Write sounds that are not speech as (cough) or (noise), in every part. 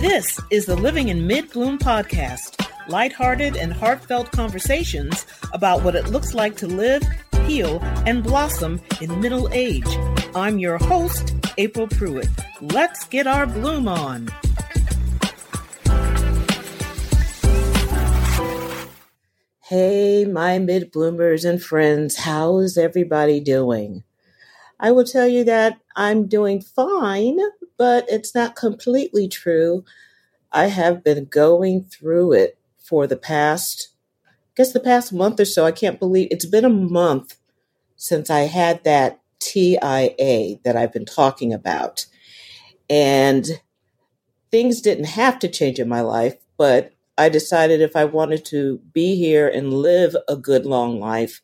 This is the Living in Mid Bloom podcast, lighthearted and heartfelt conversations about what it looks like to live, heal, and blossom in middle age. I'm your host, April Pruitt. Let's get our bloom on. Hey, my mid bloomers and friends, how's everybody doing? I will tell you that I'm doing fine, but it's not completely true. I have been going through it for the past, I guess the past month or so. I can't believe it's been a month since I had that TIA that I've been talking about. And things didn't have to change in my life, but I decided if I wanted to be here and live a good long life,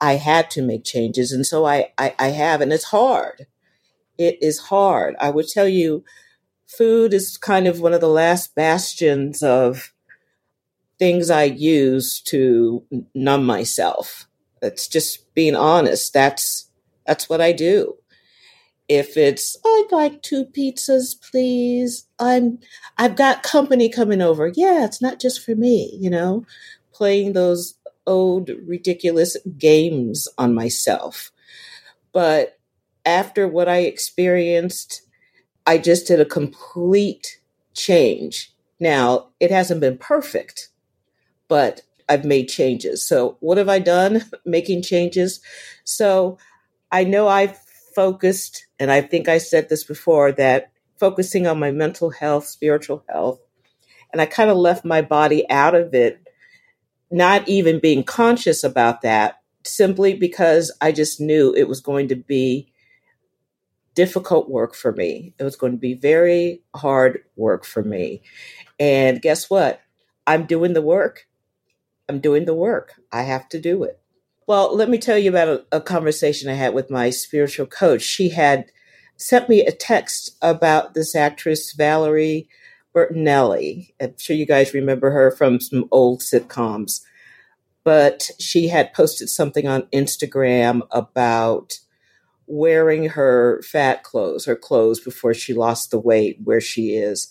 I had to make changes. And so I, I, I have, and it's hard. It is hard. I would tell you, food is kind of one of the last bastions of things I use to numb myself. It's just being honest. That's that's what I do if it's I'd like two pizzas, please. I'm I've got company coming over. Yeah, it's not just for me, you know, playing those old ridiculous games on myself. But after what I experienced, I just did a complete change. Now, it hasn't been perfect, but I've made changes. So, what have I done? (laughs) Making changes. So, I know I've focused, and I think I said this before, that focusing on my mental health, spiritual health, and I kind of left my body out of it, not even being conscious about that, simply because I just knew it was going to be difficult work for me. It was going to be very hard work for me. And guess what? I'm doing the work. I'm doing the work. I have to do it. Well, let me tell you about a, a, conversation I had with my spiritual coach. She had sent me a text about this actress, Valerie Bertinelli. I'm sure you guys remember her from some old sitcoms. But she had posted something on Instagram about wearing her fat clothes, her clothes before she lost the weight where she is.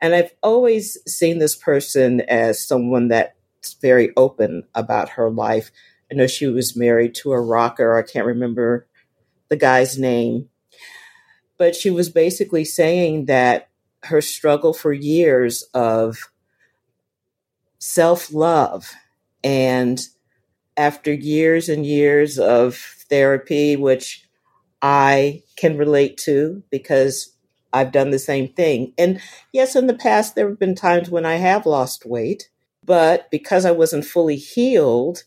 And I've always seen this person as someone that's very open about her life I know she was married to a rocker. I can't remember the guy's name. But she was basically saying that her struggle for years of self love and after years and years of therapy, which I can relate to because I've done the same thing. And yes, in the past, there have been times when I have lost weight, but because I wasn't fully healed,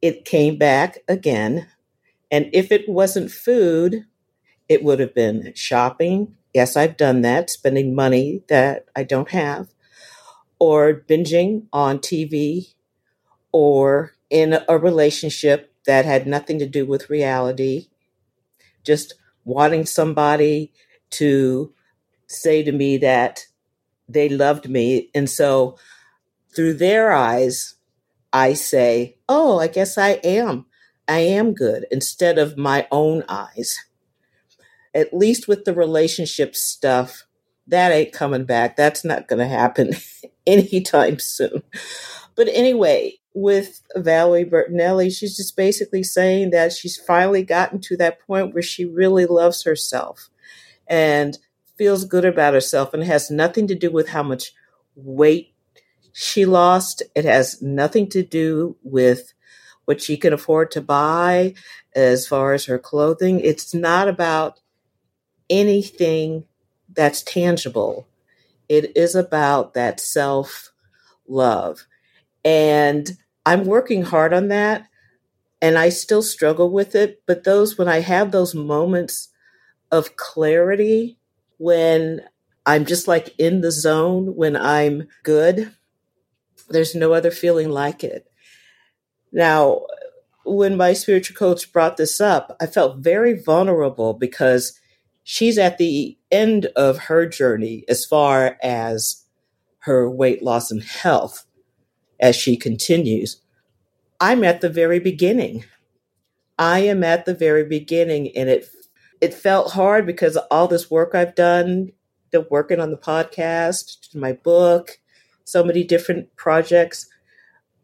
it came back again. And if it wasn't food, it would have been shopping. Yes, I've done that, spending money that I don't have, or binging on TV, or in a relationship that had nothing to do with reality, just wanting somebody to say to me that they loved me. And so through their eyes, I say, oh, I guess I am. I am good instead of my own eyes. At least with the relationship stuff, that ain't coming back. That's not going to happen (laughs) anytime soon. But anyway, with Valerie Bertinelli, she's just basically saying that she's finally gotten to that point where she really loves herself and feels good about herself and has nothing to do with how much weight she lost. It has nothing to do with what she can afford to buy as far as her clothing. It's not about anything that's tangible. It is about that self love. And I'm working hard on that and I still struggle with it. But those, when I have those moments of clarity, when I'm just like in the zone, when I'm good, there's no other feeling like it. Now, when my spiritual coach brought this up, I felt very vulnerable because she's at the end of her journey as far as her weight loss and health as she continues. I'm at the very beginning. I am at the very beginning and it it felt hard because all this work I've done the working on the podcast, my book, so many different projects.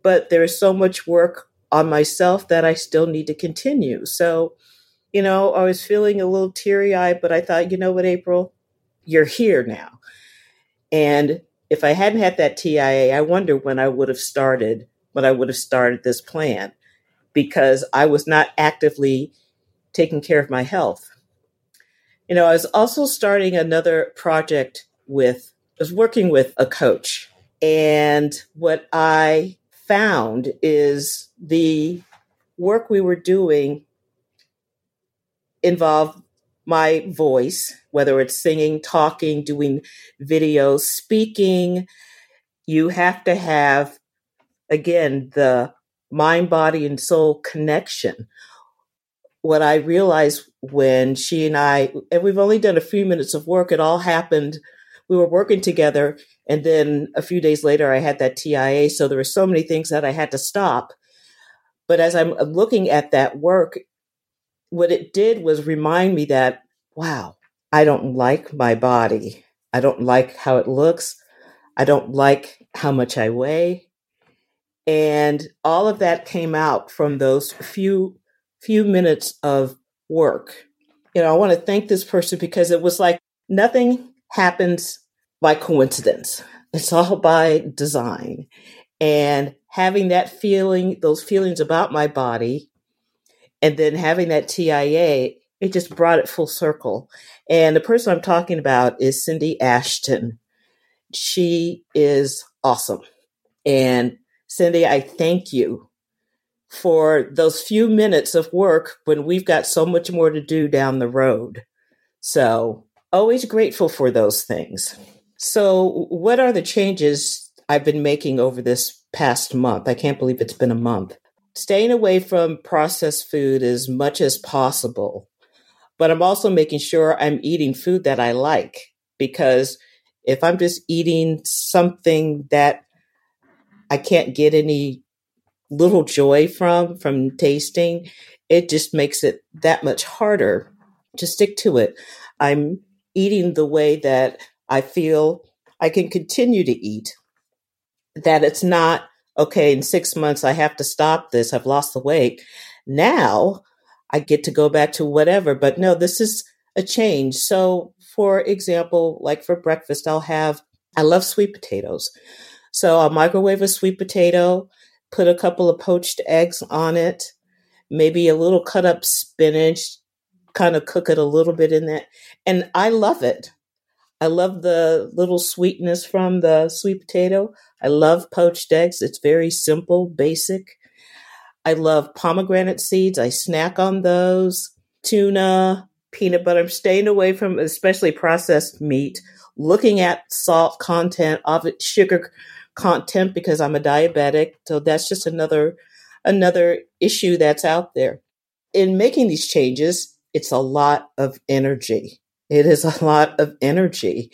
But there's so much work on myself that I still need to continue. So, you know, I was feeling a little teary eyed, but I thought, you know what, April, you're here now. And if I hadn't had that TIA, I wonder when I would have started, when I would have started this plan because I was not actively taking care of my health. You know, I was also starting another project with, I was working with a coach. And what I found is the work we were doing involved my voice, whether it's singing, talking, doing videos, speaking. You have to have, again, the mind, body, and soul connection. What I realized when she and I, and we've only done a few minutes of work, it all happened. We were working together, and then a few days later, I had that TIA. So there were so many things that I had to stop. But as I'm looking at that work, what it did was remind me that, wow, I don't like my body. I don't like how it looks. I don't like how much I weigh. And all of that came out from those few few minutes of work. You know, I want to thank this person because it was like nothing happens by coincidence. It's all by design. And having that feeling, those feelings about my body and then having that TIA, it just brought it full circle. And the person I'm talking about is Cindy Ashton. She is awesome. And Cindy, I thank you for those few minutes of work when we've got so much more to do down the road. So, always grateful for those things. So, what are the changes I've been making over this past month? I can't believe it's been a month staying away from processed food as much as possible. But I'm also making sure I'm eating food that I like because if I'm just eating something that I can't get any little joy from from tasting, it just makes it that much harder to stick to it. I'm eating the way that I feel I can continue to eat. That it's not okay, in six months, I have to stop this. I've lost the weight. Now I get to go back to whatever. But no, this is a change. So, for example, like for breakfast, I'll have, I love sweet potatoes. So I'll microwave a sweet potato, put a couple of poached eggs on it, maybe a little cut up spinach, kind of cook it a little bit in that. And I love it. I love the little sweetness from the sweet potato. I love poached eggs. It's very simple, basic. I love pomegranate seeds. I snack on those. Tuna, peanut butter. I'm staying away from especially processed meat, looking at salt content of it, sugar content because I'm a diabetic. So that's just another another issue that's out there. In making these changes, it's a lot of energy. It is a lot of energy.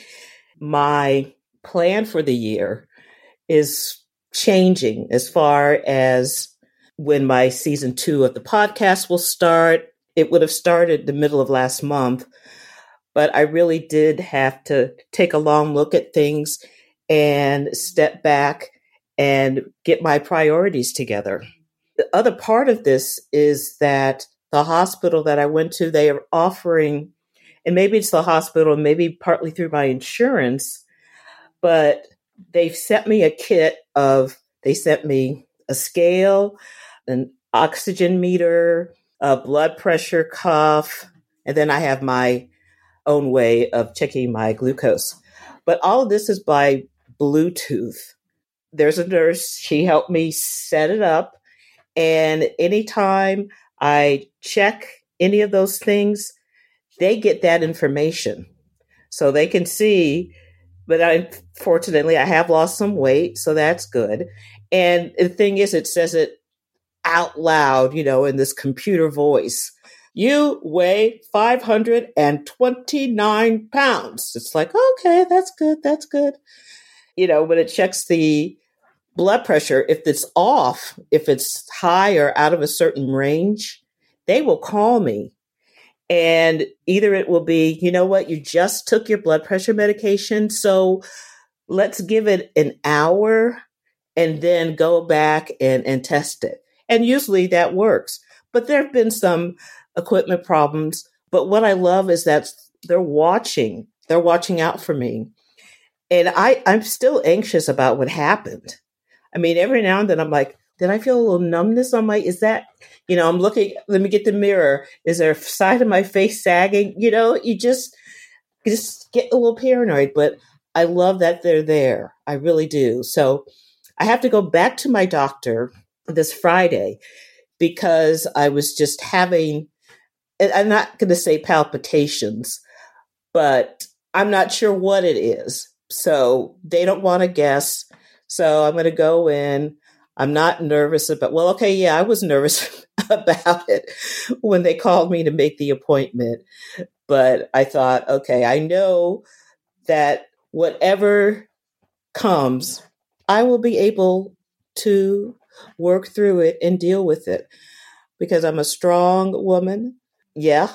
My plan for the year is changing as far as when my season two of the podcast will start. It would have started the middle of last month, but I really did have to take a long look at things and step back and get my priorities together. The other part of this is that the hospital that I went to, they are offering, and maybe it's the hospital, maybe partly through my insurance, but they've sent me a kit of, they sent me a scale, an oxygen meter, a blood pressure cuff, and then I have my own way of checking my glucose. But all of this is by Bluetooth. There's a nurse, she helped me set it up. And anytime I check any of those things, they get that information. So they can see but I fortunately I have lost some weight, so that's good. And the thing is, it says it out loud, you know, in this computer voice. You weigh 529 pounds. It's like, okay, that's good. That's good. You know, when it checks the blood pressure, if it's off, if it's high or out of a certain range, they will call me And either it will be, you know what, you just took your blood pressure medication. So let's give it an hour and then go back and, and test it. And usually that works. But there have been some equipment problems. But what I love is that they're watching, they're watching out for me. And I, I'm still anxious about what happened. I mean, every now and then I'm like, did I feel a little numbness on my, is that, you know, I'm looking, let me get the mirror. Is there a side of my face sagging? You know, you just, you just get a little paranoid, but I love that they're there. I really do. So I have to go back to my doctor this Friday because I was just having, I'm not going to say palpitations, but I'm not sure what it is. So they don't want to guess. So I'm going to go in. I'm not nervous about, well, okay, yeah, I was nervous (laughs) about it when they called me to make the appointment. But I thought, okay, I know that whatever comes, I will be able to work through it and deal with it because I'm a strong woman. Yeah,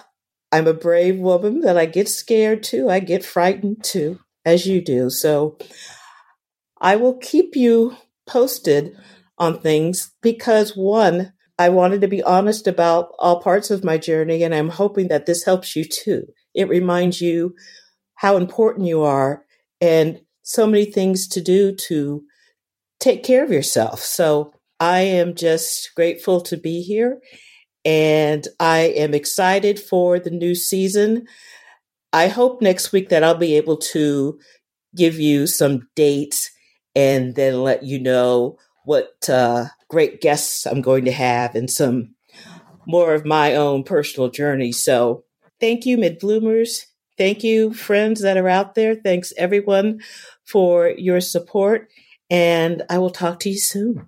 I'm a brave woman that I get scared too. I get frightened too, as you do. So I will keep you posted on things because one, I wanted to be honest about all parts of my journey, and I'm hoping that this helps you too. It reminds you how important you are and so many things to do to take care of yourself. So I am just grateful to be here and I am excited for the new season. I hope next week that I'll be able to give you some dates and then let you know what uh, great guests I'm going to have and some more of my own personal journey. So thank you, mid bloomers. Thank you, friends that are out there. Thanks, everyone, for your support. And I will talk to you soon.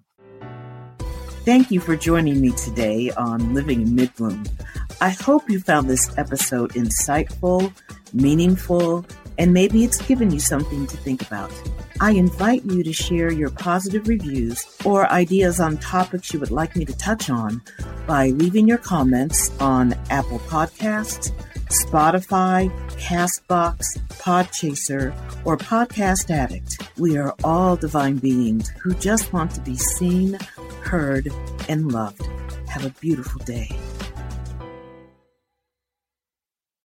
Thank you for joining me today on Living in Midbloom. I hope you found this episode insightful, meaningful, and maybe it's given you something to think about. I invite you to share your positive reviews or ideas on topics you would like me to touch on by leaving your comments on Apple Podcasts, Spotify, Castbox, Podchaser, or Podcast Addict. We are all divine beings who just want to be seen, heard, and loved. Have a beautiful day.